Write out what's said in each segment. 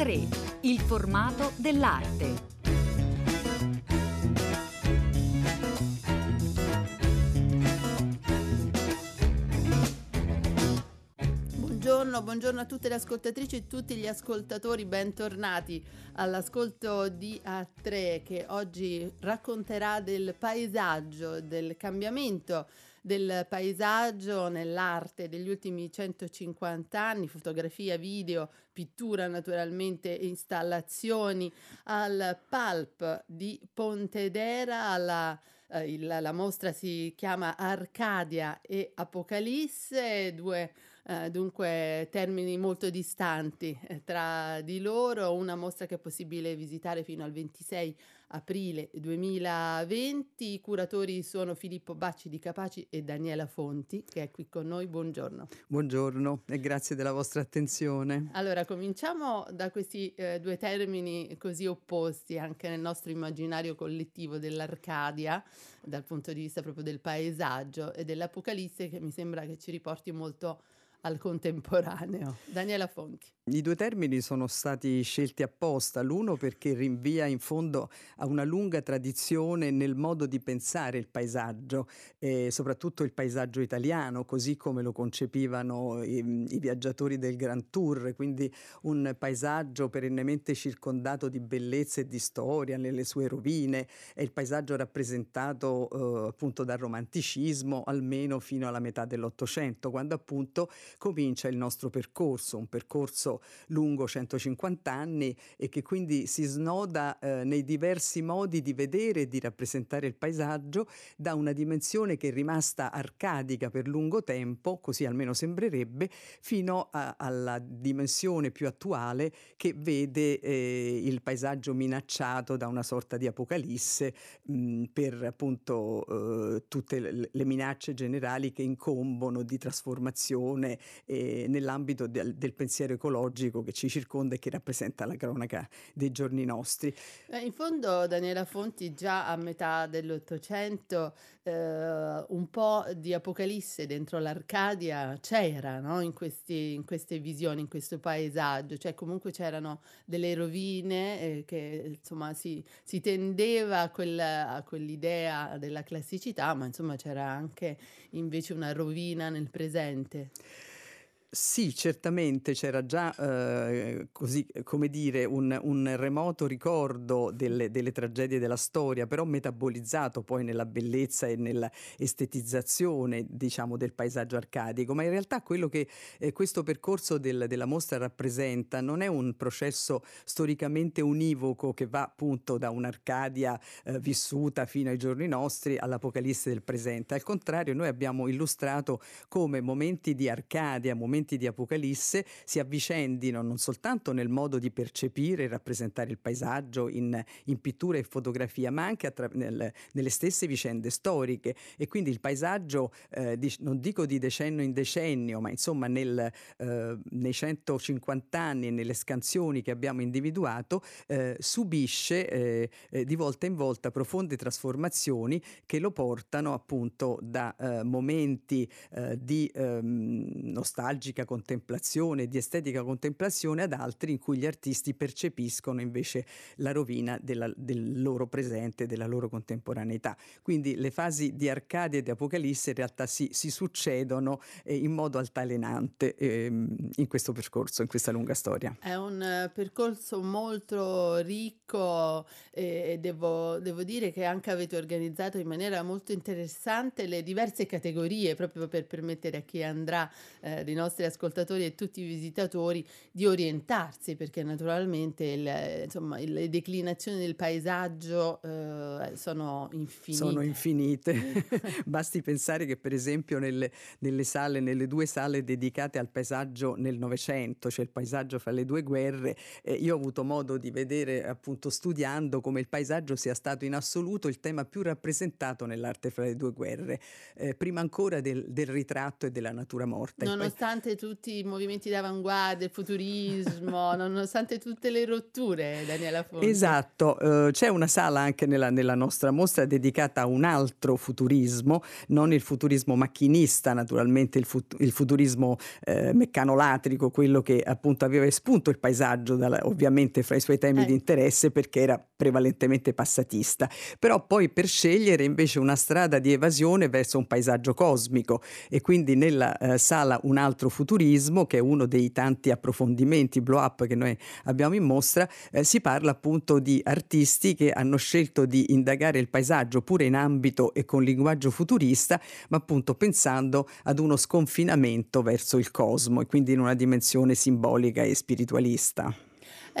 A3, il formato dell'arte. Buongiorno, buongiorno a tutte le ascoltatrici e tutti gli ascoltatori, bentornati all'ascolto di A3 che oggi racconterà del paesaggio, del cambiamento del paesaggio nell'arte degli ultimi 150 anni, fotografia, video, pittura naturalmente, installazioni, al Pulp di Pontedera, alla eh, il, la mostra si chiama Arcadia e Apocalisse, due eh, dunque termini molto distanti eh, tra di loro, una mostra che è possibile visitare fino al 26 aprile 2020. I curatori sono Filippo Bacci di Capaci e Daniela Fonti, che è qui con noi. Buongiorno. Buongiorno e grazie della vostra attenzione. Allora, cominciamo da questi eh, due termini così opposti anche nel nostro immaginario collettivo dell'Arcadia, dal punto di vista proprio del paesaggio e dell'Apocalisse, che mi sembra che ci riporti molto al contemporaneo. Daniela Fonti. I due termini sono stati scelti apposta, l'uno perché rinvia in fondo a una lunga tradizione nel modo di pensare il paesaggio, eh, soprattutto il paesaggio italiano, così come lo concepivano i, i, viaggiatori del Grand Tour, quindi un paesaggio perennemente circondato di bellezza e di storia nelle sue rovine, è il paesaggio rappresentato eh, appunto dal romanticismo almeno fino alla metà dell'Ottocento, quando appunto comincia il nostro percorso, un percorso lungo 150 anni e che quindi si snoda eh, nei diversi modi di vedere e di rappresentare il paesaggio da una dimensione che è rimasta arcadica per lungo tempo, così almeno sembrerebbe, fino a, alla dimensione più attuale che vede eh, il paesaggio minacciato da una sorta di apocalisse mh, per appunto eh, tutte le, le, minacce generali che incombono di trasformazione eh, nell'ambito del, del pensiero ecologico mitologico che ci circonda e che rappresenta la cronaca dei giorni nostri. Eh, in fondo Daniela Fonti già a metà dell'Ottocento eh, un po' di apocalisse dentro l'Arcadia c'era no? in, questi, in, queste visioni, in questo paesaggio, cioè comunque c'erano delle rovine eh, che insomma si, si tendeva a, quella, a quell'idea della classicità, ma insomma c'era anche invece una rovina nel presente. Sì, certamente c'era già, eh, così come dire, un, un remoto ricordo delle, delle, tragedie della storia, però metabolizzato poi nella bellezza e nella estetizzazione, diciamo, del paesaggio arcadico. Ma in realtà quello che eh, questo percorso del, della mostra rappresenta non è un processo storicamente univoco che va appunto da un'Arcadia eh, vissuta fino ai giorni nostri all'Apocalisse del presente. Al contrario, noi abbiamo illustrato come momenti di Arcadia, momenti momenti di Apocalisse si avvicendino non soltanto nel modo di percepire e rappresentare il paesaggio in, in pittura e fotografia, ma anche attra- nel, nelle stesse vicende storiche. E quindi il paesaggio, eh, di, non dico di decennio in decennio, ma insomma nel, eh, nei 150 anni e nelle scansioni che abbiamo individuato, eh, subisce eh, eh, di volta in volta profonde trasformazioni che lo portano appunto da eh, momenti di ehm, nostalgia nostalgica contemplazione, di estetica contemplazione ad altri in cui gli artisti percepiscono invece la rovina della, del loro presente, della loro contemporaneità. Quindi le fasi di Arcadia e di Apocalisse in realtà si, si succedono eh, in modo altalenante eh, in questo percorso, in questa lunga storia. È un uh, percorso molto ricco e devo, devo dire che anche avete organizzato in maniera molto interessante le diverse categorie proprio per permettere a chi andrà eh, dei nostri nostri ascoltatori e tutti i visitatori di orientarsi perché naturalmente il, insomma, le declinazioni del paesaggio eh, sono infinite. Sono infinite. Basti pensare che per esempio nelle, nelle, sale, nelle due sale dedicate al paesaggio nel Novecento, cioè il paesaggio fra le due guerre, eh, io ho avuto modo di vedere appunto studiando come il paesaggio sia stato in assoluto il tema più rappresentato nell'arte fra le due guerre, eh, prima ancora del, del ritratto e della natura morta. Nonostante nonostante tutti i movimenti d'avanguardia, il futurismo, nonostante tutte le rotture, Daniela Fonte. Esatto, uh, c'è una sala anche nella, nella, nostra mostra dedicata a un altro futurismo, non il futurismo macchinista, naturalmente il, fut- il futurismo eh, meccanolatrico, quello che appunto aveva espunto il paesaggio dalla, ovviamente fra i suoi temi eh. di interesse perché era prevalentemente passatista, però poi per scegliere invece una strada di evasione verso un paesaggio cosmico e quindi nella eh, sala un altro futurismo che è uno dei tanti approfondimenti blow up che noi abbiamo in mostra, eh, si parla appunto di artisti che hanno scelto di indagare il paesaggio pure in ambito e con linguaggio futurista, ma appunto pensando ad uno sconfinamento verso il cosmo e quindi in una dimensione simbolica e spiritualista.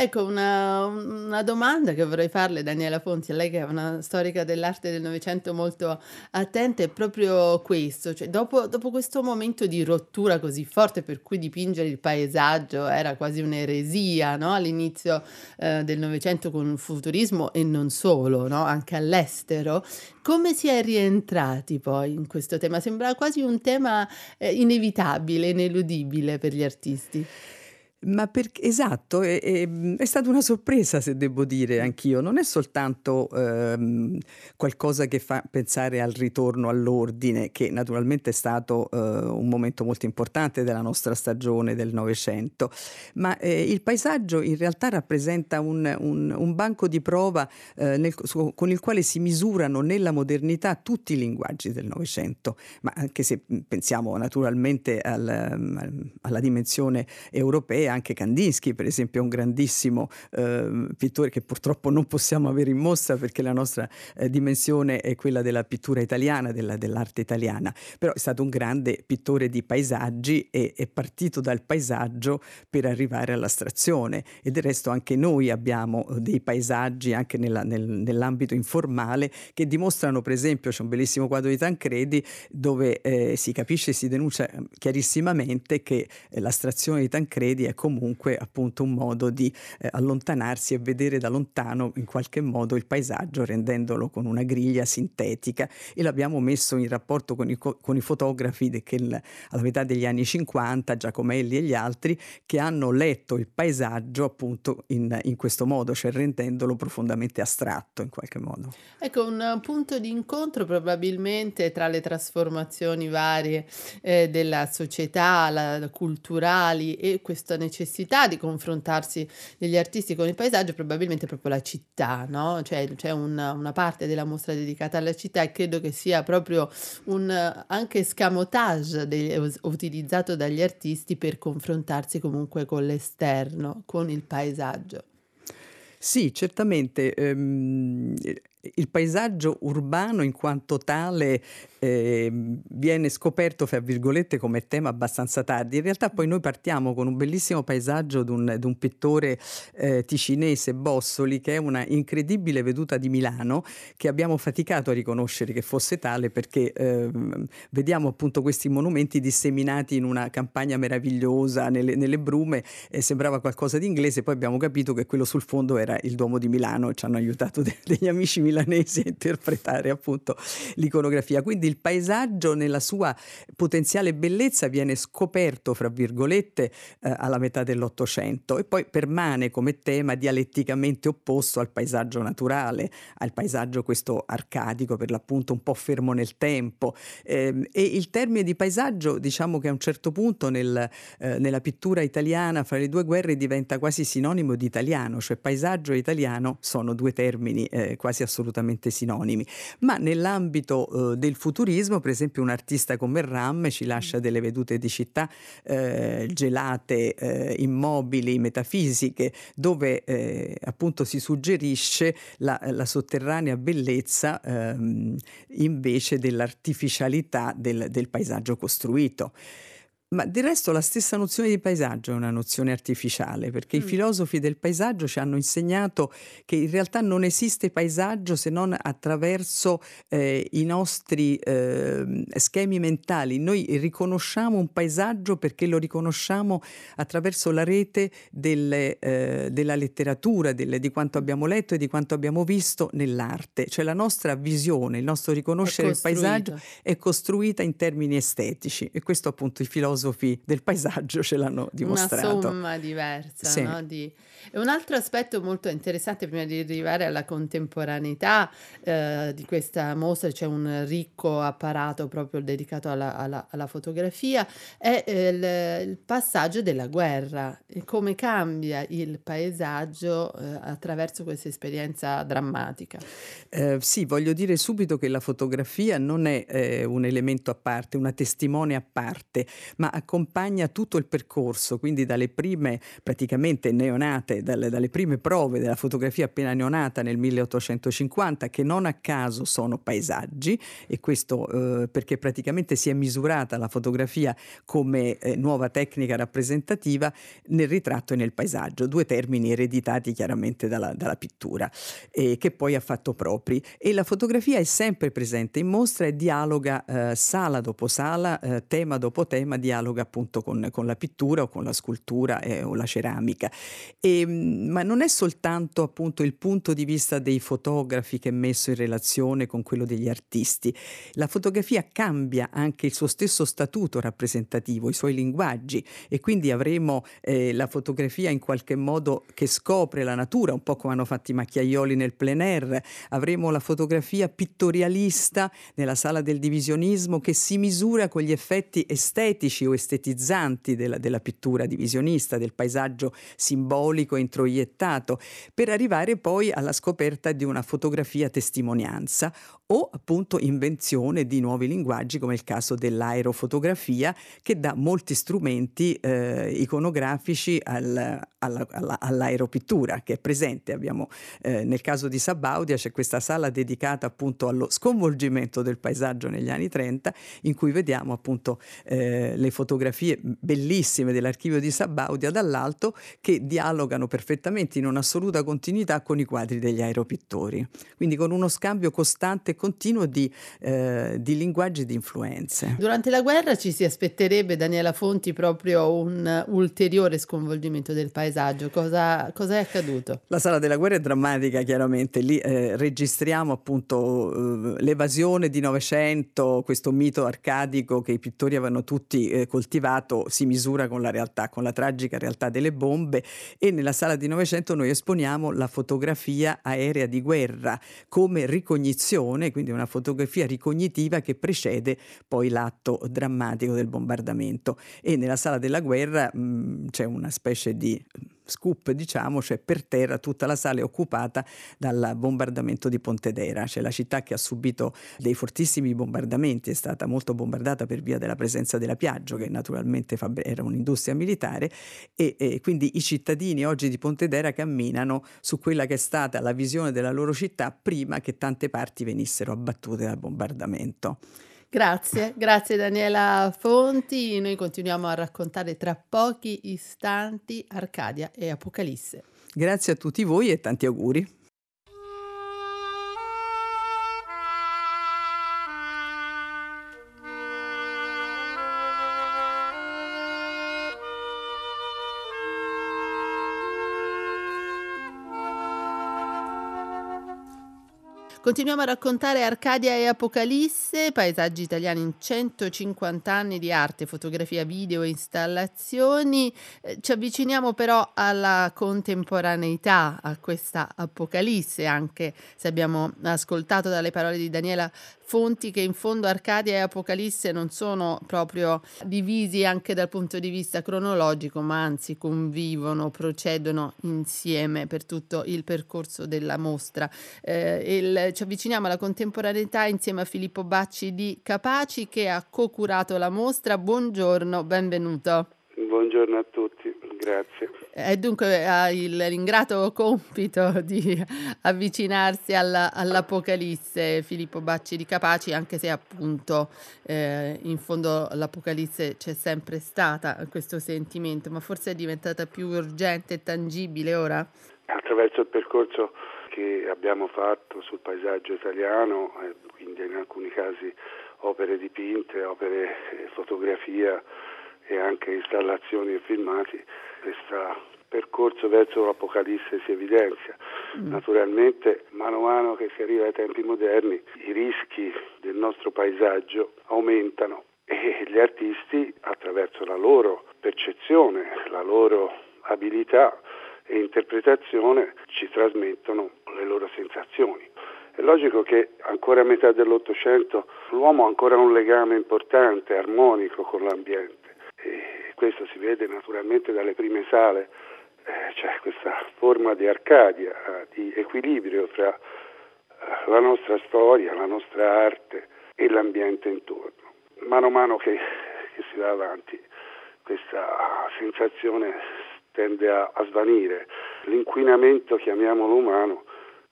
Ecco, una, una, domanda che vorrei farle, Daniela Fonti, a lei che è una storica dell'arte del Novecento molto attenta, è proprio questo, cioè dopo, dopo, questo momento di rottura così forte per cui dipingere il paesaggio era quasi un'eresia no? all'inizio eh, del Novecento con il futurismo e non solo, no? anche all'estero, come si è rientrati poi in questo tema? Sembra quasi un tema eh, inevitabile, ineludibile per gli artisti. Ma perché esatto, è, è, è, stata una sorpresa se devo dire anch'io, non è soltanto ehm, qualcosa che fa pensare al ritorno all'ordine, che naturalmente è stato eh, un momento molto importante della nostra stagione del Novecento, ma eh, il paesaggio in realtà rappresenta un, un, un banco di prova eh, nel, su, con il quale si misurano nella modernità tutti i linguaggi del Novecento, ma anche se pensiamo naturalmente al, alla dimensione europea, anche Kandinsky, per esempio, è un grandissimo eh, pittore che purtroppo non possiamo avere in mostra perché la nostra eh, dimensione è quella della pittura italiana, della, dell'arte italiana, però è stato un grande pittore di paesaggi e è partito dal paesaggio per arrivare all'astrazione. E del resto anche noi abbiamo eh, dei paesaggi anche nella, nel, nell'ambito informale che dimostrano per esempio c'è un bellissimo quadro di Tancredi dove eh, si capisce e si denuncia chiarissimamente che eh, l'astrazione di Tancredi è comunque appunto un modo di eh, allontanarsi e vedere da lontano in qualche modo il paesaggio rendendolo con una griglia sintetica e l'abbiamo messo in rapporto con i, con i fotografi de, che il, alla metà degli anni 50, Giacomelli e gli altri, che hanno letto il paesaggio appunto in, in questo modo, cioè rendendolo profondamente astratto in qualche modo. Ecco, un punto di incontro probabilmente tra le trasformazioni varie eh, della società, la, culturali e questa necessità necessità di confrontarsi degli artisti con il paesaggio probabilmente proprio la città, no? Cioè c'è una, una parte della mostra dedicata alla città e credo che sia proprio un anche scamotage degli, utilizzato dagli artisti per confrontarsi comunque con l'esterno, con il paesaggio. Sì, certamente. Ehm, il paesaggio urbano in quanto tale eh, viene scoperto, fra virgolette, come tema abbastanza tardi. In realtà poi noi partiamo con un bellissimo paesaggio di un, pittore eh, ticinese, Bossoli, che è una incredibile veduta di Milano, che abbiamo faticato a riconoscere che fosse tale perché eh, vediamo appunto questi monumenti disseminati in una campagna meravigliosa nelle, nelle brume, sembrava qualcosa di inglese, poi abbiamo capito che quello sul fondo era il Duomo di Milano ci hanno aiutato de- degli amici milanesi a interpretare appunto l'iconografia. Quindi il paesaggio nella sua potenziale bellezza viene scoperto, fra virgolette, eh, alla metà dell'Ottocento e poi permane come tema dialetticamente opposto al paesaggio naturale, al paesaggio questo arcadico, per l'appunto un po' fermo nel tempo. Eh, e il termine di paesaggio, diciamo che a un certo punto nel, eh, nella pittura italiana fra le due guerre diventa quasi sinonimo di italiano, cioè paesaggio e italiano sono due termini eh, quasi assolutamente sinonimi. Ma nell'ambito eh, del futuro turismo, per esempio un artista come Ram ci lascia mm. delle vedute di città eh, gelate, eh, immobili, metafisiche, dove eh, appunto si suggerisce la, la sotterranea bellezza ehm, invece dell'artificialità del, del paesaggio costruito. Ma del resto la stessa nozione di paesaggio è una nozione artificiale, perché mm. i filosofi del paesaggio ci hanno insegnato che in realtà non esiste paesaggio se non attraverso eh, i nostri eh, schemi mentali. Noi riconosciamo un paesaggio perché lo riconosciamo attraverso la rete delle, eh, della letteratura, delle, di quanto abbiamo letto e di quanto abbiamo visto nell'arte. Cioè la nostra visione, il nostro riconoscere il paesaggio è costruita in termini estetici e questo appunto i filosofi filosofi del paesaggio ce l'hanno dimostrato. Una somma diversa, sì. no? Di... un altro aspetto molto interessante prima di arrivare alla contemporaneità eh, di questa mostra, c'è un ricco apparato proprio dedicato alla, alla, alla fotografia, è il, il, passaggio della guerra e come cambia il paesaggio eh, attraverso questa esperienza drammatica. Eh, sì, voglio dire subito che la fotografia non è eh, un elemento a parte, una testimone a parte, ma accompagna tutto il percorso, quindi dalle prime praticamente neonate, dalle, dalle prime prove della fotografia appena neonata nel 1850, che non a caso sono paesaggi, e questo eh, perché praticamente si è misurata la fotografia come eh, nuova tecnica rappresentativa nel ritratto e nel paesaggio, due termini ereditati chiaramente dalla, dalla pittura, e che poi ha fatto propri. E la fotografia è sempre presente in mostra e dialoga eh, sala dopo sala, eh, tema dopo tema, dialoga appunto con, con, la pittura o con la scultura eh, o la ceramica. E, mm, ma non è soltanto appunto il punto di vista dei fotografi che è messo in relazione con quello degli artisti. La fotografia cambia anche il suo stesso statuto rappresentativo, i suoi linguaggi e quindi avremo eh, la fotografia in qualche modo che scopre la natura, un po' come hanno fatto i macchiaioli nel plein air, avremo la fotografia pittorialista nella sala del divisionismo che si misura con gli effetti estetici estetizzanti della, della pittura divisionista, del paesaggio simbolico introiettato, per arrivare poi alla scoperta di una fotografia testimonianza o appunto invenzione di nuovi linguaggi come il caso dell'aerofotografia che dà molti strumenti eh, iconografici al, alla, alla, all'aeropittura che è presente. Abbiamo eh, nel caso di Sabaudia c'è questa sala dedicata appunto allo sconvolgimento del paesaggio negli anni 30 in cui vediamo appunto eh, le fotografie bellissime dell'archivio di Sabaudia dall'alto che dialogano perfettamente in un'assoluta continuità con i quadri degli aeropittori. Quindi con uno scambio costante continuo di, eh, di linguaggi e di influenze. Durante la guerra ci si aspetterebbe, Daniela Fonti, proprio un ulteriore sconvolgimento del paesaggio. Cosa, cosa è accaduto? La sala della guerra è drammatica, chiaramente. Lì eh, registriamo appunto eh, l'evasione di Novecento, questo mito arcadico che i pittori avevano tutti eh, coltivato, si misura con la realtà, con la tragica realtà delle bombe e nella sala di Novecento noi esponiamo la fotografia aerea di guerra come ricognizione quindi una fotografia ricognitiva che precede poi l'atto drammatico del bombardamento. E nella sala della guerra mh, mm, c'è una specie di scoop, diciamo, cioè per terra tutta la sala è occupata dal bombardamento di Pontedera, cioè la città che ha subito dei fortissimi bombardamenti, è stata molto bombardata per via della presenza della Piaggio, che naturalmente era un'industria militare, e, e quindi i cittadini oggi di Pontedera camminano su quella che è stata la visione della loro città prima che tante parti venissero abbattute dal bombardamento. Grazie, grazie Daniela Fonti. Noi continuiamo a raccontare tra pochi istanti Arcadia e Apocalisse. Grazie a tutti voi e tanti auguri. Continuiamo a raccontare Arcadia e Apocalisse, paesaggi italiani in 150 anni di arte, fotografia, video, installazioni. Eh, ci avviciniamo però alla contemporaneità, a questa Apocalisse, anche se abbiamo ascoltato dalle parole di Daniela fonti che in fondo Arcadia e Apocalisse non sono proprio divisi anche dal punto di vista cronologico, ma anzi convivono, procedono insieme per tutto il percorso della mostra. Eh, il, ci avviciniamo alla contemporaneità insieme a Filippo Bacci di Capaci che ha co-curato la mostra. Buongiorno, benvenuto. Buongiorno a tutti, grazie. E dunque ha il ingrato compito di avvicinarsi alla, all'Apocalisse Filippo Bacci di Capaci, anche se appunto eh, in fondo l'Apocalisse c'è sempre stata questo sentimento, ma forse è diventata più urgente e tangibile ora? Attraverso il percorso che abbiamo fatto sul paesaggio italiano, eh, quindi in alcuni casi opere dipinte, opere eh, fotografia, e anche installazioni e filmati, questo percorso verso l'Apocalisse si evidenzia. Mm. Naturalmente, mano a mano che si arriva ai tempi moderni, i rischi del nostro paesaggio aumentano e gli artisti attraverso la loro percezione, la loro abilità e interpretazione ci trasmettono le loro sensazioni. È logico che ancora a metà dell'Ottocento l'uomo ha ancora un legame importante, armonico con l'ambiente e questo si vede naturalmente dalle prime sale, eh, c'è questa forma di arcadia, di equilibrio tra eh, la nostra storia, la nostra arte e l'ambiente intorno. Mano a mano che, che si va avanti questa sensazione tende a, a svanire, l'inquinamento, chiamiamolo umano,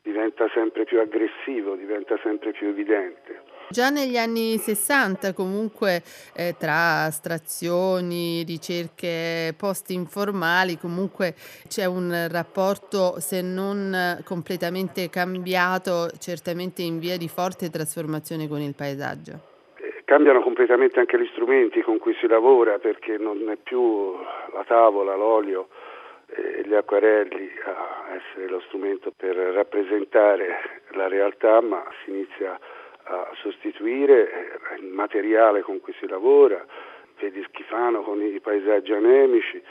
diventa sempre più aggressivo, diventa sempre più evidente. Già negli anni 60 comunque eh, tra astrazioni, ricerche post-informali, comunque c'è un rapporto se non completamente cambiato, certamente in via di forte trasformazione con il paesaggio. Eh, cambiano completamente anche gli strumenti con cui si lavora perché non è più la tavola, l'olio e gli acquarelli a essere lo strumento per rappresentare la realtà, ma si inizia a sostituire il materiale con cui si lavora, vedi Schifano con i paesaggi anemici,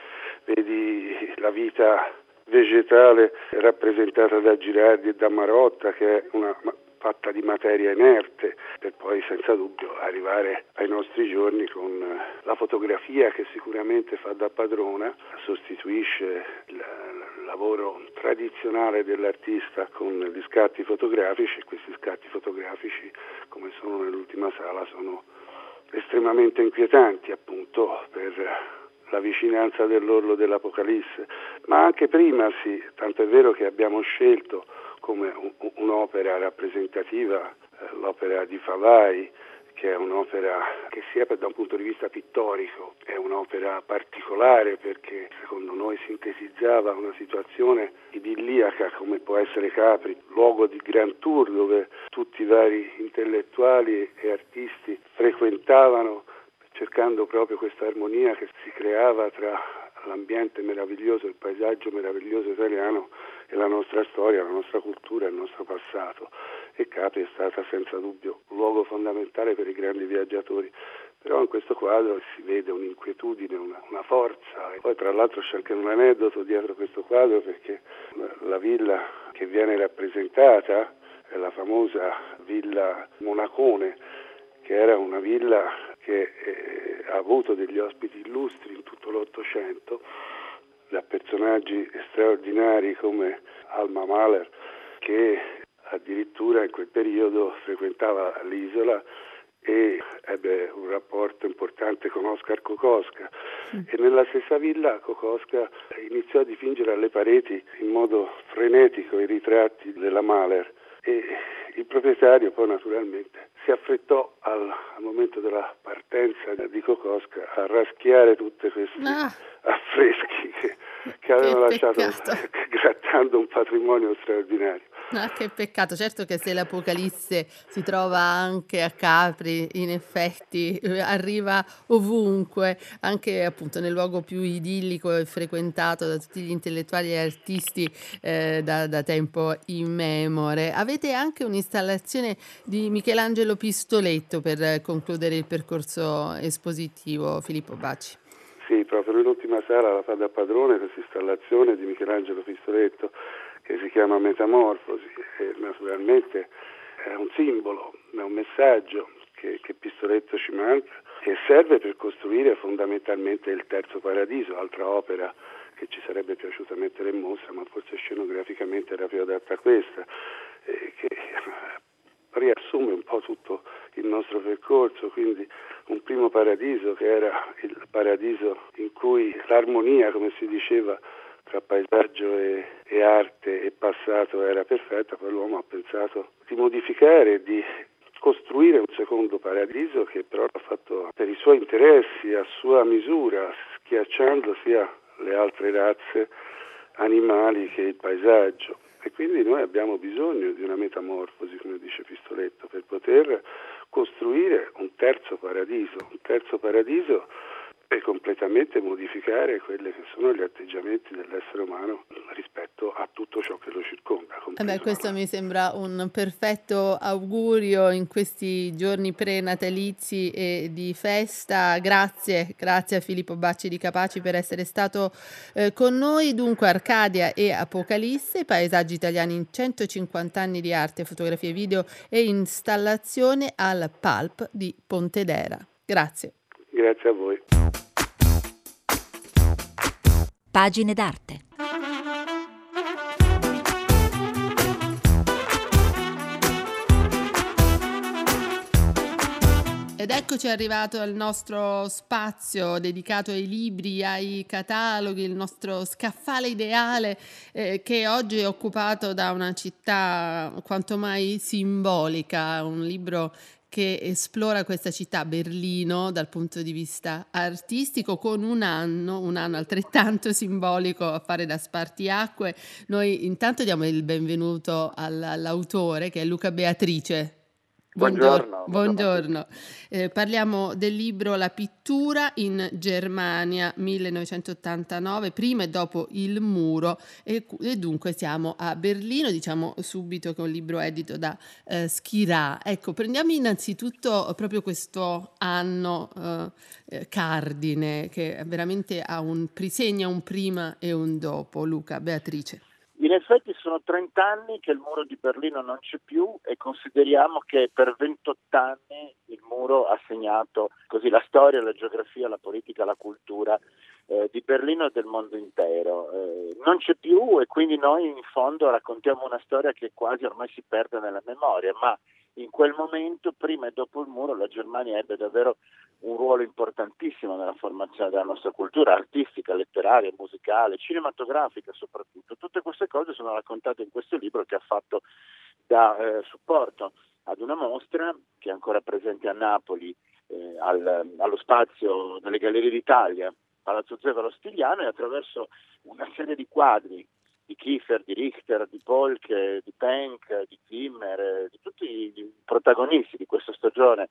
vedi la vita vegetale rappresentata da Girardi e da Marotta che è una fatta di materia inerte per poi senza dubbio arrivare ai nostri giorni con la fotografia che sicuramente fa da padrona, sostituisce il lavoro tradizionale dell'artista con gli scatti fotografici e questi scatti fotografici come sono nell'ultima sala sono estremamente inquietanti appunto per la vicinanza dell'orlo dell'Apocalisse, ma anche prima sì, tanto è vero che abbiamo scelto come un'opera rappresentativa eh, l'opera di Favai, che è un'opera che sia da un punto di vista pittorico è un'opera particolare perché secondo noi sintetizzava una situazione idilliaca come può essere Capri, luogo di Grand Tour dove tutti i vari intellettuali e artisti frequentavano cercando proprio questa armonia che si creava tra l'ambiente meraviglioso, il paesaggio meraviglioso italiano e la nostra storia, la nostra cultura, il nostro passato. E Capri è stata senza dubbio un luogo fondamentale per i grandi viaggiatori. Però in questo quadro si vede un'inquietudine, una, una forza. E poi tra l'altro c'è anche un aneddoto dietro questo quadro perché la villa che viene rappresentata è la famosa villa Monacone, che era una villa che eh, ha avuto degli ospiti illustri in tutto l'Ottocento, da personaggi straordinari come Alma Mahler, che addirittura in quel periodo frequentava l'isola e ebbe un rapporto importante con Oscar Kokoska mm. e nella stessa villa Kokoska iniziò a dipingere alle pareti in modo frenetico i ritratti della Mahler e il proprietario poi naturalmente si affrettò al, al momento della partenza di Kokoska a raschiare tutti questi ah. affreschi che, che avevano lasciato grattando un patrimonio straordinario. Ah, che peccato, certo che se l'Apocalisse si trova anche a Capri, in effetti eh, arriva ovunque, anche appunto nel luogo più idillico e frequentato da tutti gli intellettuali e artisti eh, da, da, tempo immemore. Avete anche un'installazione di Michelangelo Pistoletto per concludere il percorso espositivo, Filippo Baci. Sì, proprio nell'ultima sala la fa da padrone questa installazione di Michelangelo Pistoletto che si chiama Metamorfosi e naturalmente è un simbolo, è un messaggio che, che Pistoletto ci manca, che serve per costruire fondamentalmente il terzo paradiso, altra opera che ci sarebbe piaciuta mettere in mostra, ma forse scenograficamente era più adatta a questa, eh, che riassume un po' tutto il nostro percorso, quindi un primo paradiso che era il paradiso in cui l'armonia, come si diceva, tra paesaggio e, e arte e passato era perfetta, poi l'uomo ha pensato di modificare di costruire un secondo paradiso che però l'ha fatto per i suoi interessi, a sua misura, schiacciando sia le altre razze animali che il paesaggio. E quindi noi abbiamo bisogno di una metamorfosi, come dice Pistoletto, per poter costruire un terzo paradiso, un terzo paradiso e completamente modificare quelli che sono gli atteggiamenti dell'essere umano rispetto a tutto ciò che lo circonda. Eh beh, questo mi sembra un perfetto augurio in questi giorni prenatalizi e di festa. Grazie, grazie a Filippo Bacci di Capaci per essere stato eh, con noi. Dunque Arcadia e Apocalisse, paesaggi italiani in 150 anni di arte, fotografie, video e installazione al Palp di Pontedera. Grazie. Grazie a voi. Pagine d'arte. Ed eccoci arrivato al nostro spazio dedicato ai libri, ai cataloghi, il nostro scaffale ideale eh, che oggi è occupato da una città quanto mai simbolica, un libro che esplora questa città, Berlino, dal punto di vista artistico, con un anno, un anno altrettanto simbolico a fare da spartiacque. Noi intanto diamo il benvenuto all'autore che è Luca Beatrice. Buongiorno. Buongiorno. Eh, parliamo del libro La pittura in Germania 1989, prima e dopo il muro e, e dunque siamo a Berlino, diciamo subito che è un libro edito da eh, Schirà. Ecco, prendiamo innanzitutto proprio questo anno eh, eh cardine che veramente ha un, segna un prima e un dopo. Luca, Beatrice. In effetti sono 30 anni che il muro di Berlino non c'è più e consideriamo che per 28 anni il muro ha segnato così la storia, la geografia, la politica, la cultura eh, di Berlino e del mondo intero. Eh, non c'è più e quindi noi in fondo raccontiamo una storia che quasi ormai si perde nella memoria, ma in quel momento, prima e dopo il muro, la Germania ebbe davvero un ruolo importantissimo nella formazione della nostra cultura artistica, letteraria, musicale, cinematografica soprattutto. Tutte queste cose sono raccontate in questo libro che ha fatto da eh, supporto ad una mostra che è ancora presente a Napoli eh, al, allo spazio delle Gallerie d'Italia, Palazzo Zevalo Stigliano e attraverso una serie di quadri di Kiefer, di Richter, di Polk, di Penck, di Zimmer, di tutti i protagonisti di questa stagione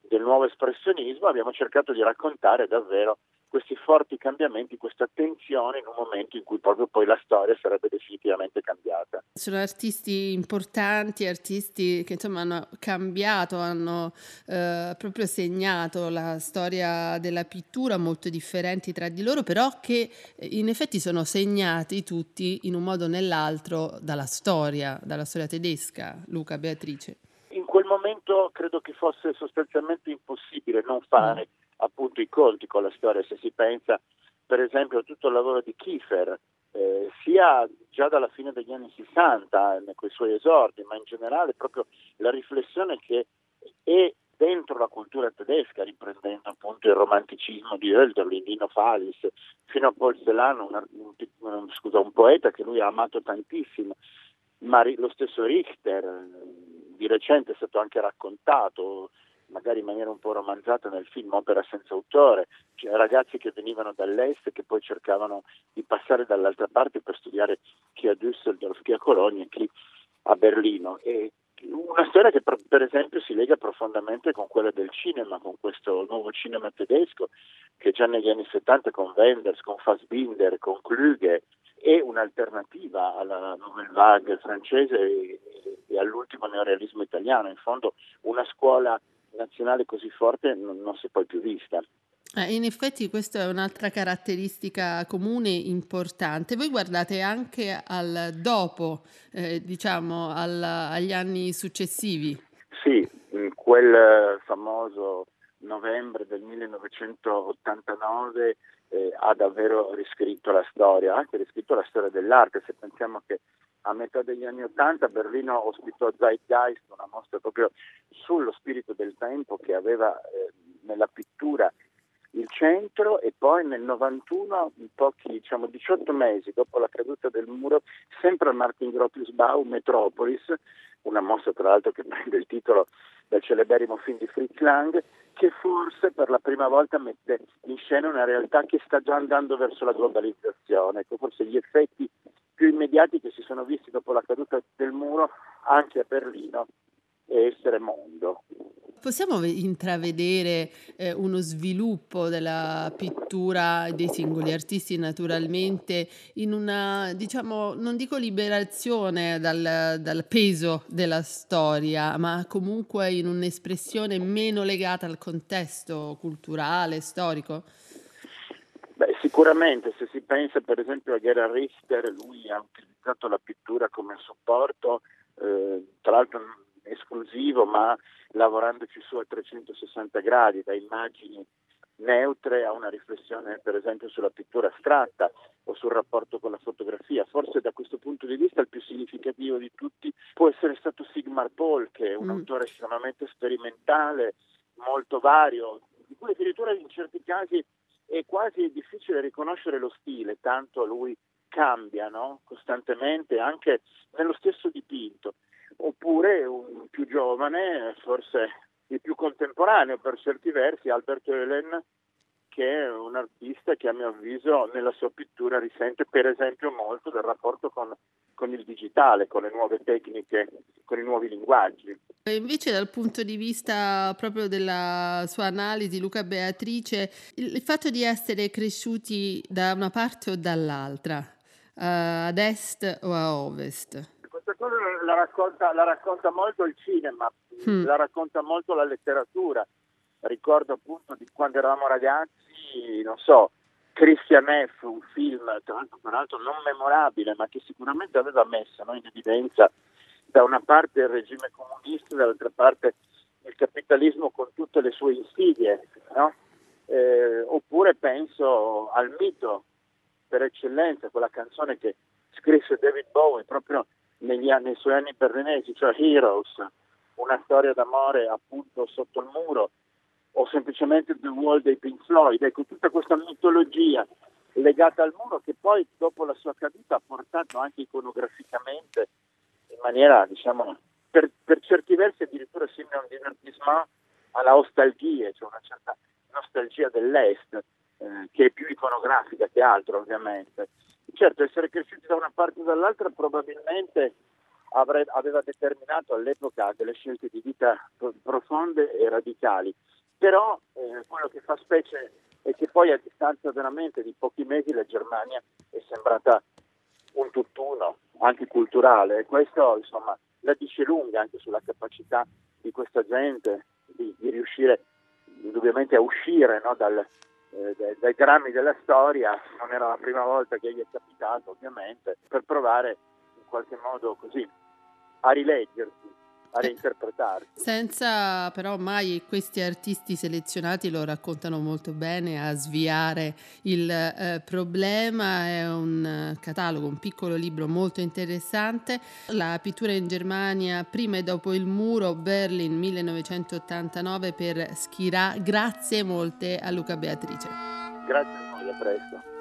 del nuovo espressionismo, abbiamo cercato di raccontare davvero questi forti cambiamenti, questa tensione in un momento in cui proprio poi la storia sarebbe definitivamente cambiata. Sono artisti importanti, artisti che insomma hanno cambiato, hanno eh, proprio segnato la storia della pittura, molto differenti tra di loro, però che in effetti sono segnati tutti in un modo o nell'altro dalla storia, dalla storia tedesca, Luca, Beatrice quel momento credo che fosse sostanzialmente impossibile non fare mm. Appunto i conti con la storia, se si pensa per esempio a tutto il lavoro di Kiefer, eh, sia già dalla fine degli anni 60, con i suoi esordi, ma in generale proprio la riflessione che è dentro la cultura tedesca, riprendendo appunto il romanticismo di Hölderlin, Lino Falis, fino a Paul Celan, un, un, scusa, un poeta che lui ha amato tantissimo, ma lo stesso Richter, di recente è stato anche raccontato, magari in maniera un po' romanzata nel film Opera senza autore, cioè ragazzi che venivano dall'est e che poi cercavano di passare dall'altra parte per studiare chi a Düsseldorf, chi a Colonia chi a Berlino. E una storia che per esempio si lega profondamente con quella del cinema, con questo nuovo cinema tedesco che già negli anni 70 con Wenders, con Fassbinder, con Klüge è un'alternativa alla Nouvelle Vague francese e all'ultimo neorealismo italiano. In fondo una scuola nazionale così forte non, non si è poi più vista. Eh, in effetti questa è un'altra caratteristica comune importante. Voi guardate anche al dopo, eh, diciamo, al, agli anni successivi. Sì, quel famoso novembre del 1989 eh, ha davvero riscritto la storia, ha anche riscritto la storia dell'arte. Se pensiamo che a metà degli anni Ottanta Berlino ospitò Zeitgeist, una mostra proprio sullo spirito del tempo che aveva eh, nella pittura il centro e poi nel 91, pochi, diciamo 18 mesi dopo la caduta del muro, sempre al Martin Gropius Bau, Metropolis, una mostra tra l'altro che prende il titolo del celeberrimo film di Fritz Lang, che forse per la prima volta mette in scena una realtà che sta già andando verso la globalizzazione. Ecco, forse gli effetti più immediati che si sono visti dopo la caduta del muro anche a Berlino e essere mondo. Possiamo intravedere eh, uno sviluppo della pittura dei singoli artisti naturalmente in una, diciamo, non dico liberazione dal, dal peso della storia, ma comunque in un'espressione meno legata al contesto culturale, storico? Beh, sicuramente, se si pensa per esempio a Gerhard Richter, lui ha utilizzato la pittura come supporto, eh, tra l'altro esclusivo, ma lavorandoci su a 360 gradi, da immagini neutre a una riflessione per esempio sulla pittura astratta o sul rapporto con la fotografia. Forse da questo punto di vista il più significativo di tutti può essere stato Sigmar Paul, che è un mm. autore estremamente sperimentale, molto vario, di cui addirittura in certi casi è quasi difficile riconoscere lo stile, tanto lui cambia no? costantemente anche nello stesso dipinto oppure un più giovane, forse il più contemporaneo per certi versi, Albert Eulen, che è un artista che a mio avviso nella sua pittura risente per esempio molto del rapporto con, con il digitale, con le nuove tecniche, con i nuovi linguaggi. E invece dal punto di vista proprio della sua analisi, Luca Beatrice, il, il fatto di essere cresciuti da una parte o dall'altra, uh, ad est o a ovest, cosa la racconta, la racconta molto il cinema, mm. la racconta molto la letteratura. Ricordo appunto di quando eravamo ragazzi, non so, Christian F., un film tra l'altro, non memorabile, ma che sicuramente aveva messo no, in evidenza da una parte il regime comunista, dall'altra parte il capitalismo con tutte le sue insidie, no? eh, oppure penso al mito per eccellenza, quella canzone che scrisse David Bowie proprio negli anni, nei suoi anni berlinesi, cioè Heroes, una storia d'amore appunto sotto il muro, o semplicemente The Wall dei Pink Floyd. Ecco, tutta questa mitologia legata al muro che poi dopo la sua caduta ha portato anche iconograficamente in maniera, diciamo, per, per certi versi addirittura simile a un divertissement alla ostalgia, cioè una certa nostalgia dell'Est, eh, che è più iconografica che altro ovviamente. Certo, essere cresciuti da una parte o dall'altra probabilmente avre- aveva determinato all'epoca delle scelte di vita pro- profonde e radicali, però eh, quello che fa specie è che poi a distanza veramente di pochi mesi la Germania è sembrata un tutt'uno, anche culturale, e questo insomma la dice lunga anche sulla capacità di questa gente di, di riuscire indubbiamente a uscire no, dal, eh, dai, dai drammi della storia, non era la prima volta che gli è capitato ovviamente, per provare in qualche modo così a rileggersi a reinterpretarsi. Senza però mai questi artisti selezionati lo raccontano molto bene a sviare il eh, problema, è un eh, catalogo, un piccolo libro molto interessante, la pittura in Germania prima e dopo il muro, Berlin 1989 per Schirà, grazie molte a Luca Beatrice. Grazie a voi, a presto.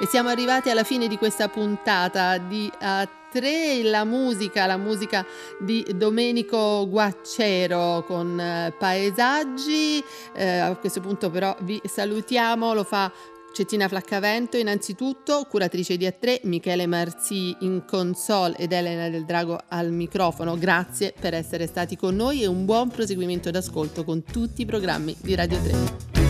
E siamo arrivati alla fine di questa puntata di A3, la musica, la musica di Domenico Guaccero con eh, paesaggi. Eh, a questo punto però vi salutiamo, lo fa Cettina Flaccavento innanzitutto, curatrice di A3, Michele Marzi in console ed Elena del Drago al microfono. Grazie per essere stati con noi e un buon proseguimento d'ascolto con tutti i programmi di Radio 3.